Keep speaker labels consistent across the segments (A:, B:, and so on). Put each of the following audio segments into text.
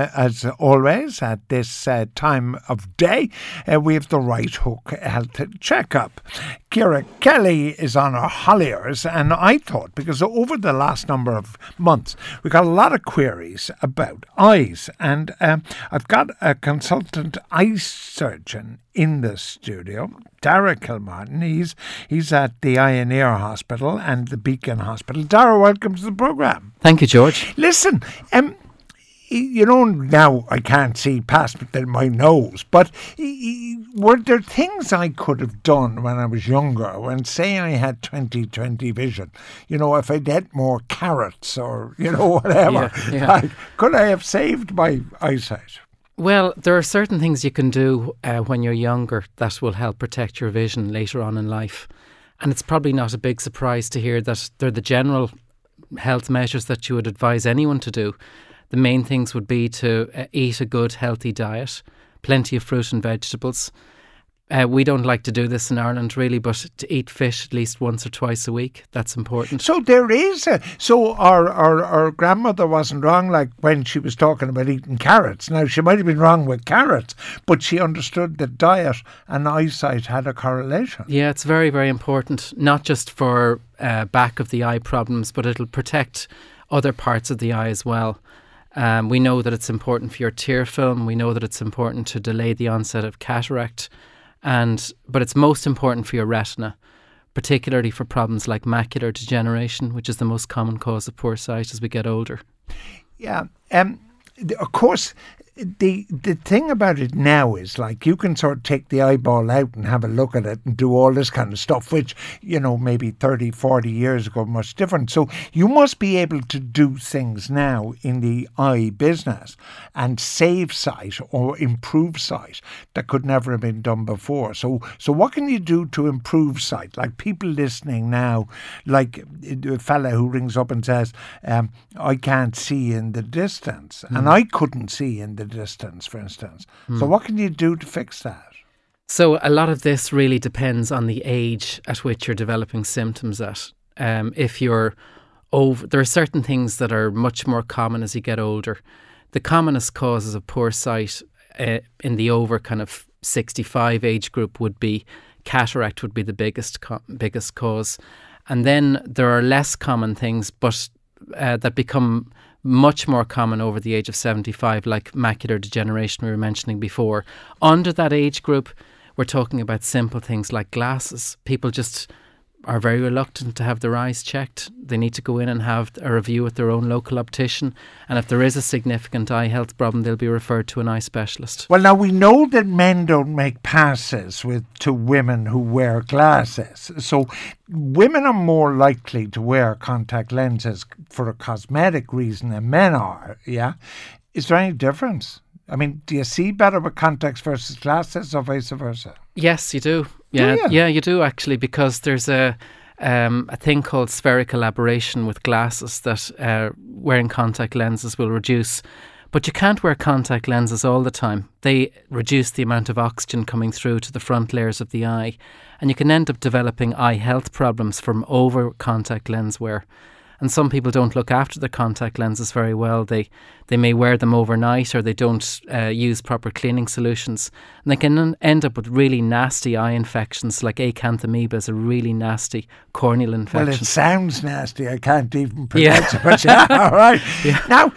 A: As always, at this uh, time of day, uh, we have the Right Hook Health Checkup. Ciara Kelly is on our Holliers, and I thought because over the last number of months we got a lot of queries about eyes, and um, I've got a consultant eye surgeon in the studio, Dara Kilmartin. He's he's at the Eye and Ear Hospital and the Beacon Hospital. Dara, welcome to the program.
B: Thank you, George.
A: Listen, um, you know, now I can't see past my nose, but were there things I could have done when I was younger, when, say, I had 20 20 vision? You know, if I'd ate more carrots or, you know, whatever, yeah, yeah. I, could I have saved my eyesight?
B: Well, there are certain things you can do uh, when you're younger that will help protect your vision later on in life. And it's probably not a big surprise to hear that they're the general health measures that you would advise anyone to do the main things would be to uh, eat a good, healthy diet, plenty of fruit and vegetables. Uh, we don't like to do this in Ireland, really, but to eat fish at least once or twice a week, that's important.
A: So there is a. So our, our, our grandmother wasn't wrong, like when she was talking about eating carrots. Now, she might have been wrong with carrots, but she understood that diet and eyesight had a correlation.
B: Yeah, it's very, very important, not just for uh, back of the eye problems, but it'll protect other parts of the eye as well. Um, we know that it's important for your tear film. We know that it's important to delay the onset of cataract, and but it's most important for your retina, particularly for problems like macular degeneration, which is the most common cause of poor sight as we get older.
A: Yeah, um, of course, the the thing about it now is like you can sort of take the eyeball out and have a look at it and do all this kind of stuff which you know maybe 30 40 years ago much different so you must be able to do things now in the eye business and save sight or improve sight that could never have been done before so so what can you do to improve sight like people listening now like a fella who rings up and says um, I can't see in the distance mm. and hmm. I couldn't see in the distance, for instance. So, hmm. what can you do to fix that?
B: So, a lot of this really depends on the age at which you're developing symptoms at. Um, if you're over, there are certain things that are much more common as you get older. The commonest causes of poor sight uh, in the over kind of 65 age group would be cataract would be the biggest co- biggest cause, and then there are less common things, but uh, that become much more common over the age of 75, like macular degeneration we were mentioning before. Under that age group, we're talking about simple things like glasses. People just are very reluctant to have their eyes checked. They need to go in and have a review with their own local optician. And if there is a significant eye health problem, they'll be referred to an eye specialist.
A: Well, now we know that men don't make passes with to women who wear glasses. So women are more likely to wear contact lenses for a cosmetic reason than men are. Yeah. Is there any difference? I mean, do you see better with contacts versus glasses or vice versa?
B: Yes, you do. Yeah, you? yeah, you do actually, because there's a um, a thing called spherical aberration with glasses that uh, wearing contact lenses will reduce. But you can't wear contact lenses all the time. They reduce the amount of oxygen coming through to the front layers of the eye, and you can end up developing eye health problems from over contact lens wear and some people don't look after their contact lenses very well. They they may wear them overnight or they don't uh, use proper cleaning solutions, and they can end up with really nasty eye infections like acanthamoeba is a really nasty corneal infection.
A: Well, it sounds nasty. I can't even pronounce yeah. it. But yeah, all right. Yeah. Now,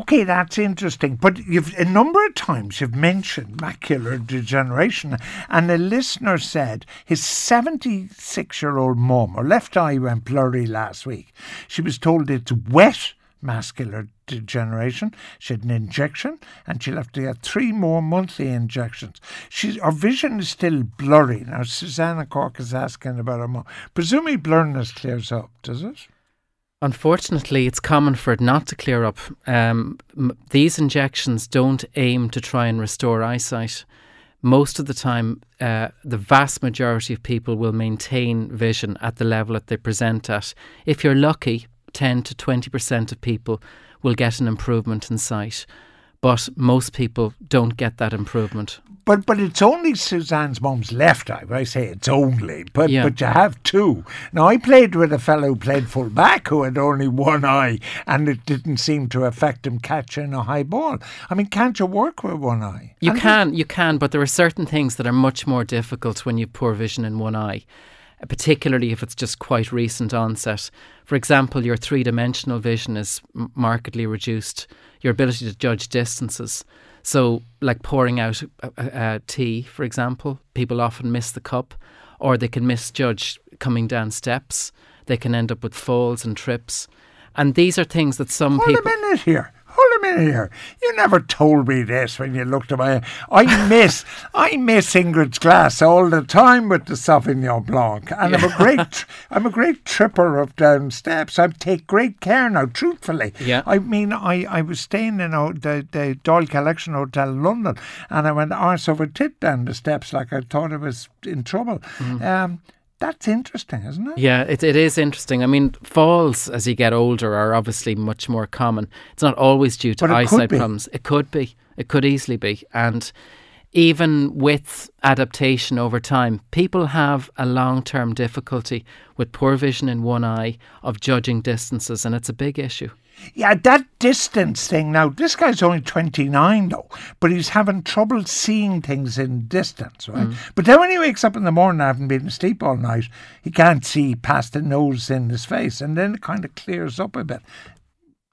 A: okay, that's interesting. But you've a number of times you've mentioned macular degeneration, and a listener said his seventy-six-year-old mum, her left eye went blurry last week. She was told it's wet macular degeneration. She had an injection and she'll have to get three more monthly injections. She's, her vision is still blurry. Now, Susanna Cork is asking about her mum. Presumably, blurriness clears up, does it?
B: Unfortunately, it's common for it not to clear up. Um, m- these injections don't aim to try and restore eyesight most of the time, uh, the vast majority of people will maintain vision at the level that they present at. If you're lucky, 10 to 20% of people will get an improvement in sight. but most people don't get that improvement.
A: But but it's only Suzanne's mum's left eye. I say it's only, but
B: Yeah.
A: but you have two. Now I played with a fellow who played full back who had only one eye, and it didn't seem to affect him catching a high ball. I mean, can't you work with one eye?
B: You
A: And
B: can, you can, but there are certain things that are much more difficult when you have poor vision in one eye, particularly if it's just quite recent onset. For example, your three dimensional vision is markedly reduced, your ability to judge distances. So, like pouring out uh, uh, tea, for example, people often miss the cup or they can misjudge coming down steps. They can end up with falls and trips. And these are things that some
A: Hold
B: people.
A: a minute here. Hold a minute here. You never told me this when you looked at my. I miss, I miss Ingrid's glass all the time with the Sauvignon Blanc, and I'm a great, I'm a great tripper of down steps. I take great care now. Truthfully,
B: Yeah.
A: I mean, I, I was staying in a, the the Doyle Collection Hotel in London, and I went arse over tit down the steps like I thought I was in trouble. Um, that's interesting, isn't it?
B: Yeah, it, it is interesting. I mean, falls as you get older are obviously much more common. It's not always due to
A: But it could
B: eyesight problems. It could be. It could easily be. And even with adaptation over time, people have a long term difficulty with poor vision in one eye of judging distances, and it's a big issue.
A: Yeah, that distance thing. Now, this guy's only 29, though, but he's having trouble seeing things in distance, right? But then when he wakes up in the morning, having been asleep all night, he can't see past the nose in his face, and then it kind of clears up a bit.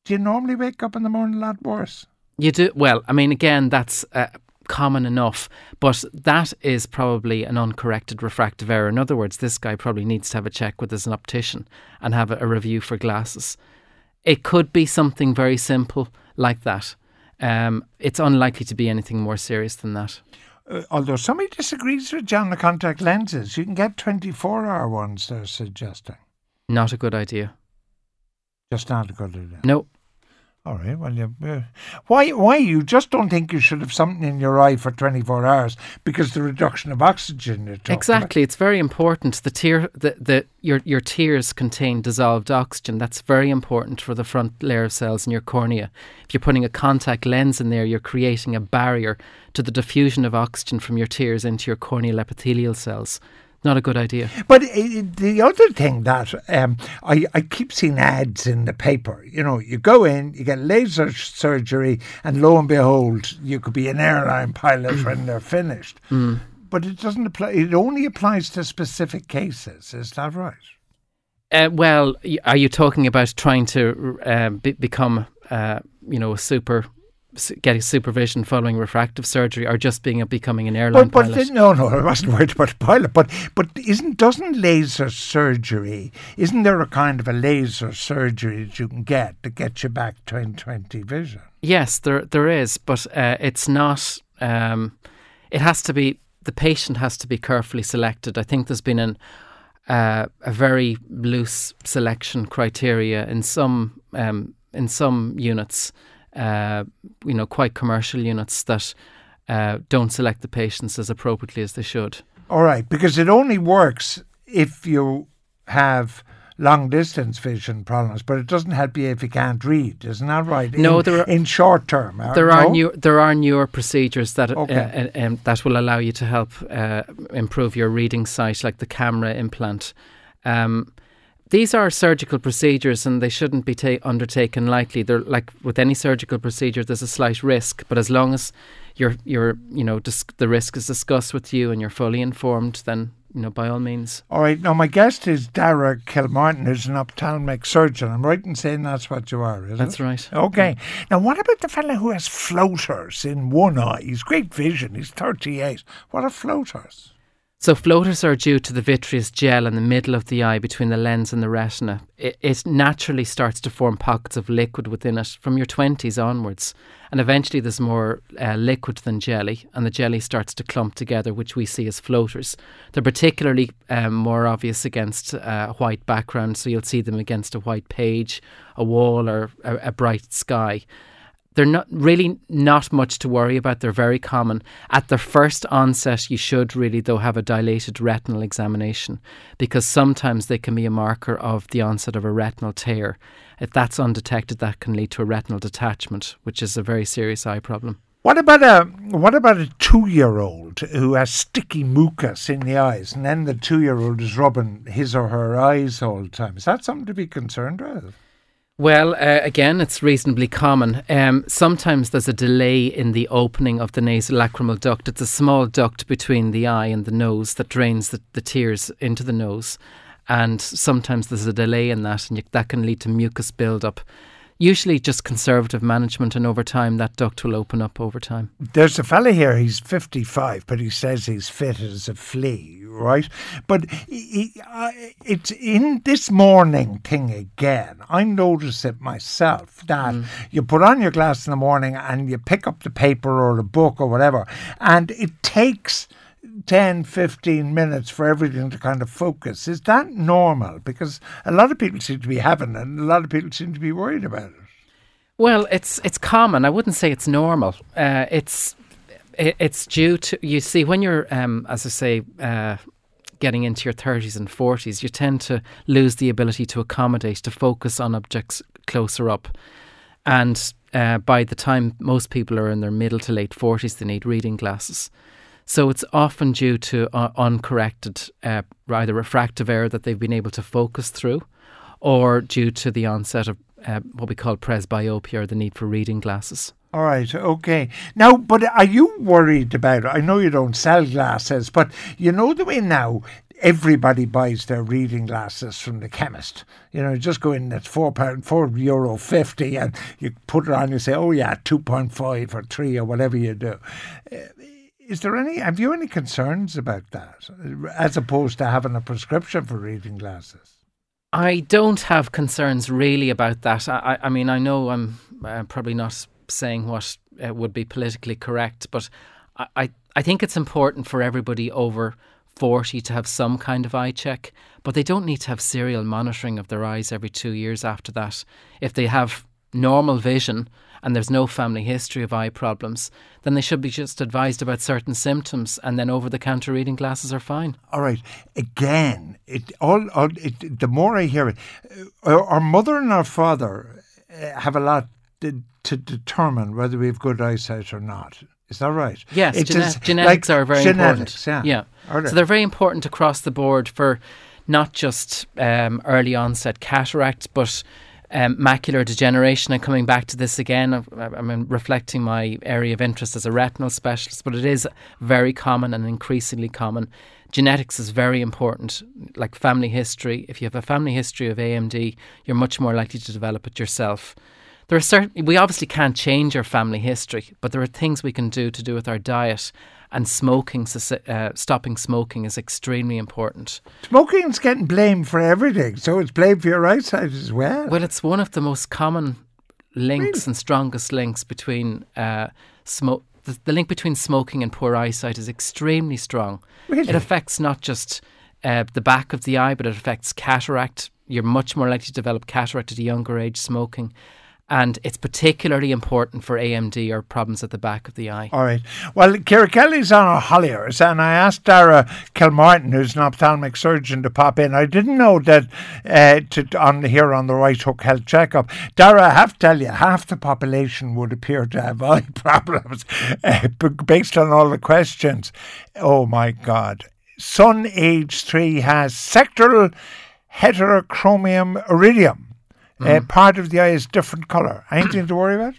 A: Do you normally wake up in the morning a lot worse?
B: You do well. I mean, again, that's uh, common enough, but that is probably an uncorrected refractive error. In other words, this guy probably needs to have a check with his optician and have a, a review for glasses. It could be something very simple like that. Um, it's unlikely to be anything more serious than that.
A: Uh, although somebody disagrees with John the contact lenses, you can get 24 hour ones, they're suggesting.
B: Not a good idea.
A: Just not a good idea.
B: No,
A: All right. Well, you, why? Why you just don't think you should have something in your eye for twenty four hours because the reduction of oxygen talking about.
B: Exactly, it's very important. The tear, the, the your your tears contain dissolved oxygen. That's very important for the front layer of cells in your cornea. If you're putting a contact lens in there, you're creating a barrier to the diffusion of oxygen from your tears into your corneal epithelial cells. Not a good idea.
A: But the other thing that um, I, I keep seeing ads in the paper, you know, you go in, you get laser surgery, and lo and behold, you could be an airline pilot when they're finished. But it doesn't apply. It only applies to specific cases. Is that right?
B: Uh, well, are you talking about trying to uh, be, become, uh, you know, a super, getting supervision following refractive surgery, or just being a, becoming an airline
A: But, but
B: pilot?
A: no, no, I wasn't worried about pilot. But but isn't doesn't laser surgery? Isn't there a kind of a laser surgery that you can get to get you back twenty twenty vision?
B: Yes, there there is, but uh, it's not. Um, it has to be the patient has to be carefully selected. I think there's been an uh, a very loose selection criteria in some um, in some units, you know, quite commercial units that uh, don't select the patients as appropriately as they should.
A: All right, because it only works if you have long distance vision problems, but it doesn't help you if you can't read. Isn't that right?
B: No,
A: in,
B: there are-
A: in short term. uh,
B: There are
A: no?
B: new there are newer procedures that uh,
A: Okay.
B: uh, um, that will allow you to help uh, improve your reading sight, like the KAMRA implant. Um, these are surgical procedures, and they shouldn't be ta- undertaken lightly. They're like with any surgical procedure, there's a slight risk, but as long as you're you're you know dis- the risk is discussed with you and you're fully informed, then you know by all means.
A: All right. Now, my guest is Dara Kilmartin, who's an ophthalmic surgeon. I'm right in saying that's what you are, is
B: That's
A: it?
B: right.
A: Okay. Now, what about the fella who has floaters in one eye? He's great vision. He's 38. What are floaters?
B: So floaters are due to the vitreous gel in the middle of the eye between the lens and the retina. It, it naturally starts to form pockets of liquid within it from your 20s onwards. And eventually there's more uh, liquid than jelly, and the jelly starts to clump together, which we see as floaters. They're particularly um, more obvious against uh, a white background, so you'll see them against a white page, a wall, or a, a bright sky they're not really not much to worry about. They're very common. At their first onset, you should really, though, have a dilated retinal examination because sometimes they can be a marker of the onset of a retinal tear. If that's undetected, that can lead to a retinal detachment, which is a very serious eye problem.
A: What about a what about a two year old who has sticky mucus in the eyes, and then the two year old is rubbing his or her eyes all the time? Is that something to be concerned with?
B: Well, uh, again, it's reasonably common. Um, sometimes there's a delay in the opening of the nasolacrimal duct. It's a small duct between the eye and the nose that drains the, the tears into the nose. And sometimes there's a delay in that, and you, that can lead to mucus buildup usually just conservative management, and over time that duct will open up over time.
A: There's a fella here, he's 55, but he says he's fit as a flea, right? But he, uh, it's in this morning thing again. I notice it myself that mm. you put on your glass in the morning and you pick up the paper or the book or whatever, and it takes 10, 15 minutes for everything to kind of focus. Is that normal? Because a lot of people seem to be having it and a lot of people seem to be worried about it.
B: Well, it's it's common. I wouldn't say it's normal. Uh, it's it's due to you see when you're um, as I say uh, getting into your 30s and 40s, you tend to lose the ability to accommodate to focus on objects closer up, and uh, by the time most people are in their middle to late 40s, they need reading glasses. So it's often due to uh, uncorrected uh, either refractive error that they've been able to focus through, or due to the onset of uh, what we call presbyopia or the need for reading glasses.
A: All right, okay. Now, but are you worried about it? I know you don't sell glasses, but you know the way now everybody buys their reading glasses from the chemist. You know, just go in, at four pound, four euro fifty, and you put it on. You say, "Oh yeah, two point five or three or whatever you do." Uh, is there any? Have you any concerns about that, as opposed to having a prescription for reading glasses?
B: I don't have concerns really about that. I, I mean, I know I'm uh, probably not saying what uh, would be politically correct, but I, I, I think it's important for everybody over 40 to have some kind of eye check, but they don't need to have serial monitoring of their eyes every two years after that. If they have normal vision and there's no family history of eye problems, then they should be just advised about certain symptoms, and then over the counter reading glasses are fine.
A: All right. Again, it all, all it, the more I hear it, uh, our mother and our father uh, have a lot to, to determine whether we have good eyesight or not. Is that right?
B: Yes, gene- genetics like are very
A: genetics,
B: important.
A: Yeah.
B: yeah. So they're very important across the board for not just um, early onset cataract, but um, macular degeneration. And coming back to this again, I'm reflecting my area of interest as a retinal specialist, but it is very common and increasingly common. Genetics is very important, like family history. If you have a family history of AMD, you're much more likely to develop it yourself. There are certain we obviously can't change our family history, but there are things we can do to do with our diet and smoking, uh, stopping smoking is extremely important.
A: Smoking is getting blamed for everything, so it's blamed for your eyesight as well.
B: Well, it's one of the most common links really? and strongest links between uh, smoke. The, the, link between smoking and poor eyesight is extremely strong.
A: Really?
B: It affects not just uh, the back of the eye, but it affects cataract. You're much more likely to develop cataract at a younger age smoking and it's particularly important for AMD or problems at the back of the eye.
A: All right. Well, Ciara Kelly's on our Holliers, and I asked Dara Kilmartin, who's an ophthalmic surgeon, to pop in. I didn't know that uh, to, on here on the Right Hook Health Checkup. Dara, I have to tell you, half the population would appear to have eye problems uh, based on all the questions. Oh my God. Son age three has sectoral heterochromia iridum Mm. Uh, part of the eye is different colour. Anything to worry about?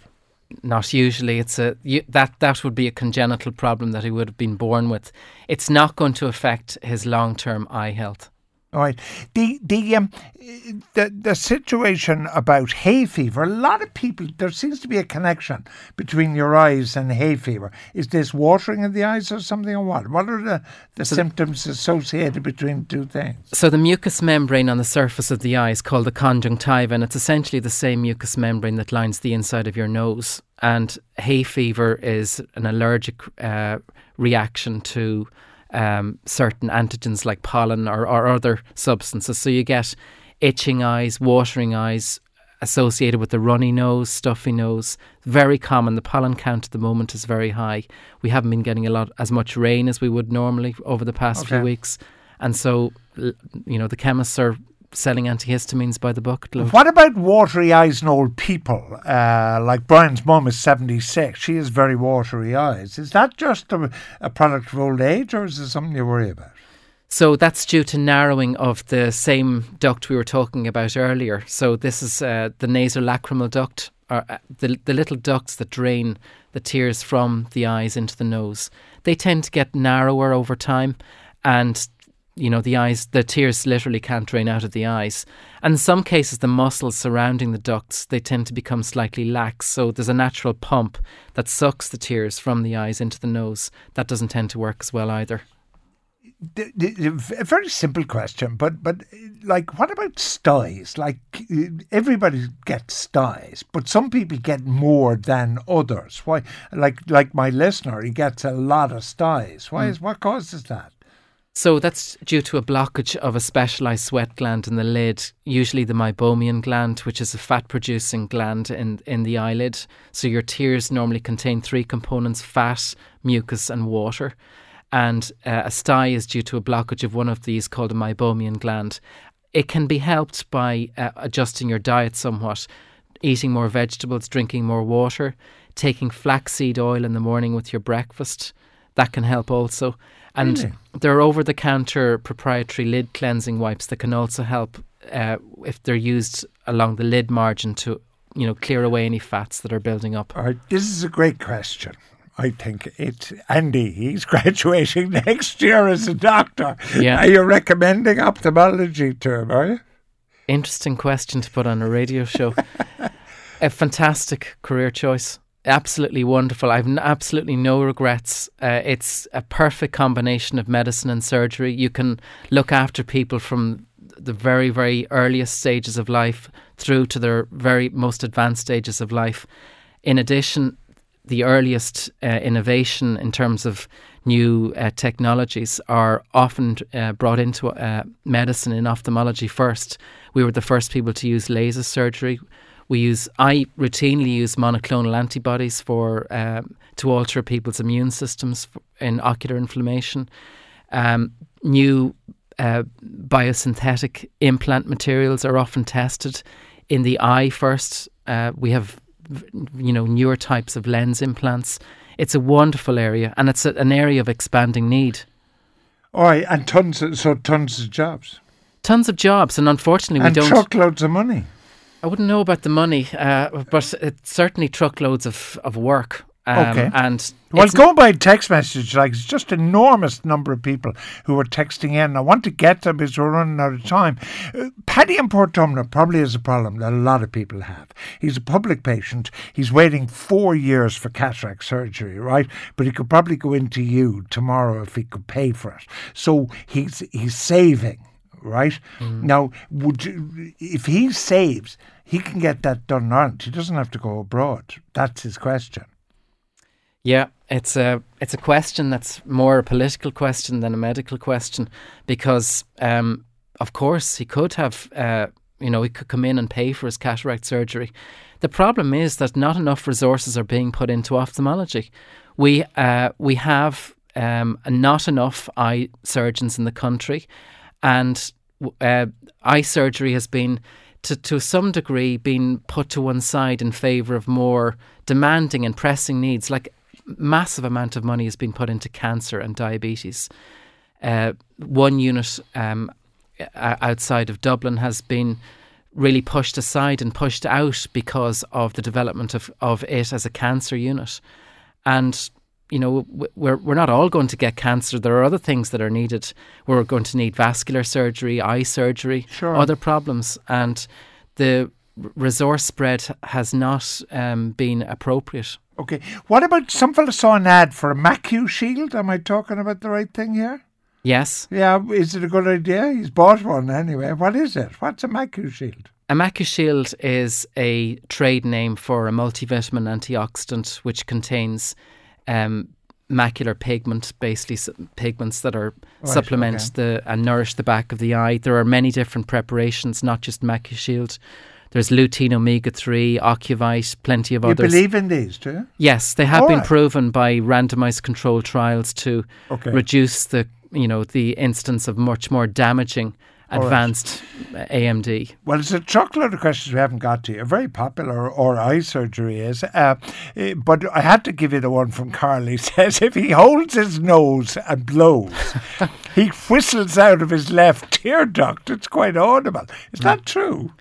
B: Not usually. It's a you, that that would be a congenital problem that he would have been born with. It's not going to affect his long term eye health.
A: All right. The the um the the situation about hay fever. A lot of people there seems to be a connection between your eyes and hay fever. Is this watering of the eyes or something or what? What are the, the so symptoms associated between two things?
B: So the mucous membrane on the surface of the eye is called the conjunctiva, and it's essentially the same mucous membrane that lines the inside of your nose. And hay fever is an allergic uh, reaction to um, certain antigens like pollen or, or other substances. So you get itching eyes, watering eyes, associated with the runny nose, stuffy nose. Very common. The pollen count at the moment is very high. We haven't been getting a lot as much rain as we would normally over the past
A: Okay.
B: few weeks, and so you know the chemists are selling antihistamines by the bucket load.
A: What about watery eyes in old people? Uh, like Brian's mum is 76. She has very watery eyes. Is that just a, a product of old age or is it something you worry about?
B: So that's due to narrowing of the same duct we were talking about earlier. So this is uh, the nasolacrimal duct, or uh, the the little ducts that drain the tears from the eyes into the nose. They tend to get narrower over time, and you know the eyes, the tears literally can't drain out of the eyes. And in some cases, the muscles surrounding the ducts they tend to become slightly lax. So there's a natural pump that sucks the tears from the eyes into the nose. That doesn't tend to work as well either.
A: A very simple question, but but like, what about styes? Like, everybody gets styes, but some people get more than others. Why? Like like my listener, he gets a lot of styes. Why hmm. is what causes that?
B: So that's due to a blockage of a specialised sweat gland in the lid, usually the meibomian gland, which is a fat producing gland in, in the eyelid. So your tears normally contain three components fat, mucus, and water. And uh, a sty is due to a blockage of one of these called a meibomian gland. It can be helped by uh, adjusting your diet somewhat, eating more vegetables, drinking more water, taking flaxseed oil in the morning with your breakfast. That can help also. And
A: Really?
B: there are over the counter proprietary lid cleansing wipes that can also help uh, if they're used along the lid margin to you know clear away any fats that are building up.
A: All right, this is a great question. I think it's Andy. He's graduating next year as a doctor.
B: Yeah.
A: Are you recommending ophthalmology to him? Are you?
B: Interesting question to put on a radio show. a fantastic career choice. Absolutely wonderful. I've n- absolutely no regrets. Uh, it's a perfect combination of medicine and surgery. You can look after people from the very, very earliest stages of life through to their very most advanced stages of life. In addition, the earliest uh, innovation in terms of new uh, technologies are often uh, brought into uh, medicine in ophthalmology first. We were the first people to use laser surgery. We use I routinely use monoclonal antibodies for um, to alter people's immune systems in ocular inflammation. Um, new uh, biosynthetic implant materials are often tested in the eye first. Uh, we have, you know, newer types of lens implants. It's a wonderful area, and it's a, an area of expanding need.
A: All right, and tons of, so tons of jobs.
B: Tons of jobs, and unfortunately, we don't.
A: truckloads of money.
B: I wouldn't know about the money, uh, but it's certainly truckloads of, of work. Um,
A: Okay.
B: And
A: Well, going by text message, like it's just enormous number of people who are texting in. I want to get them because we're running out of time. Uh, Paddy in Portumna probably is a problem that a lot of people have. He's a public patient. He's waiting four years for cataract surgery, right? But he could probably go into you tomorrow if he could pay for it. So he's he's saving. Right now, would you, if he saves, he can get that done in Ireland. He doesn't have to go abroad. That's his question.
B: Yeah, it's a it's a question that's more a political question than a medical question because, um, of course, he could have, uh, you know, he could come in and pay for his cataract surgery. The problem is that not enough resources are being put into ophthalmology. We uh, we have um, not enough eye surgeons in the country, and uh, eye surgery has been to, to some degree been put to one side in favour of more demanding and pressing needs. Like massive amount of money has been put into cancer and diabetes. Uh, one unit um, outside of Dublin has been really pushed aside and pushed out because of the development of, of it as a cancer unit. And you know, we're we're not all going to get cancer. There are other things that are needed. We're going to need vascular surgery, eye surgery,
A: Sure.
B: other problems, and the resource spread has not um, been appropriate.
A: Okay. What about some fella saw an ad for a Macu Shield? Am I talking about the right thing here?
B: Yes,
A: Yeah, is it a good idea? He's bought one anyway. What is it? What's a Macu Shield?
B: a Macu shield is a trade name for a multivitamin antioxidant which contains um, macular pigment, basically pigments that are
A: Right,
B: supplement the and nourish the back of the eye. There are many different preparations, not just MacuShield. There's lutein omega 3, Ocuvite, plenty of
A: You
B: others.
A: believe in these, do you?
B: yes, they have
A: All
B: been
A: right.
B: proven by randomized controlled trials to
A: Okay.
B: reduce the you know the instance of much more damaging
A: Right.
B: advanced uh, AMD.
A: Well, it's a truckload of questions we haven't got to. You're very popular, or eye surgery is. Uh, eh, but I had to give you the one from Carl. He says if he holds his nose and blows, he whistles out of his left tear duct. It's quite audible. Is that true?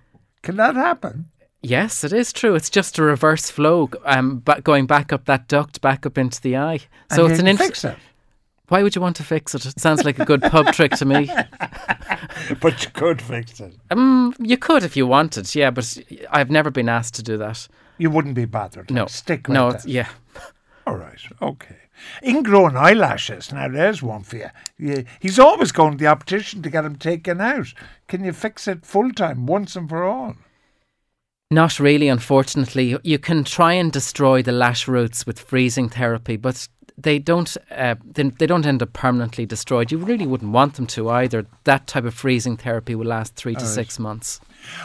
A: Can that happen?
B: Yes, it is true. It's just a reverse flow, um, ba- going back up that duct, back up into the eye. So
A: and
B: it's an
A: can
B: int-
A: fix it.
B: Why would you want to fix it? It sounds like a good pub trick to me.
A: But you could fix it.
B: Um, you could if you wanted, yeah, but I've never been asked to do that.
A: You wouldn't be bothered.
B: No,
A: Stick with
B: no,
A: that.
B: yeah.
A: All right, okay. Ingrown eyelashes. Now, there's one for you. Yeah, He's always going to the optician to get them taken out. Can you fix it full time, once and for all?
B: Not really, unfortunately. You can try and destroy the lash roots with freezing therapy, but they don't. Uh, they, they don't end up permanently destroyed. You really wouldn't want them to either. That type of freezing therapy will last three to
A: All right.
B: six months.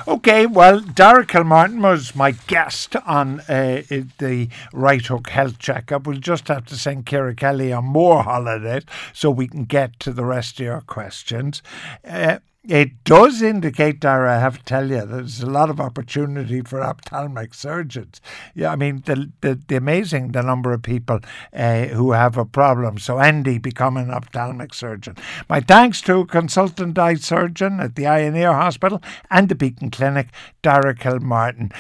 A: Okay, well, Dara Kilmartin was my guest on uh, the Right Hook Health Checkup. We'll just have to send Ciara Kelly on more holidays so we can get to the rest of your questions. Uh, it does indicate, Dara, I have to tell you, there's a lot of opportunity for ophthalmic surgeons. Yeah, I mean, the, the, the amazing the number of people uh, who have a problem. So, Andy, become an ophthalmic surgeon. My thanks to consultant eye surgeon at the Eye and Ear Hospital and the Beacon Clinic, Dara Kilmartin.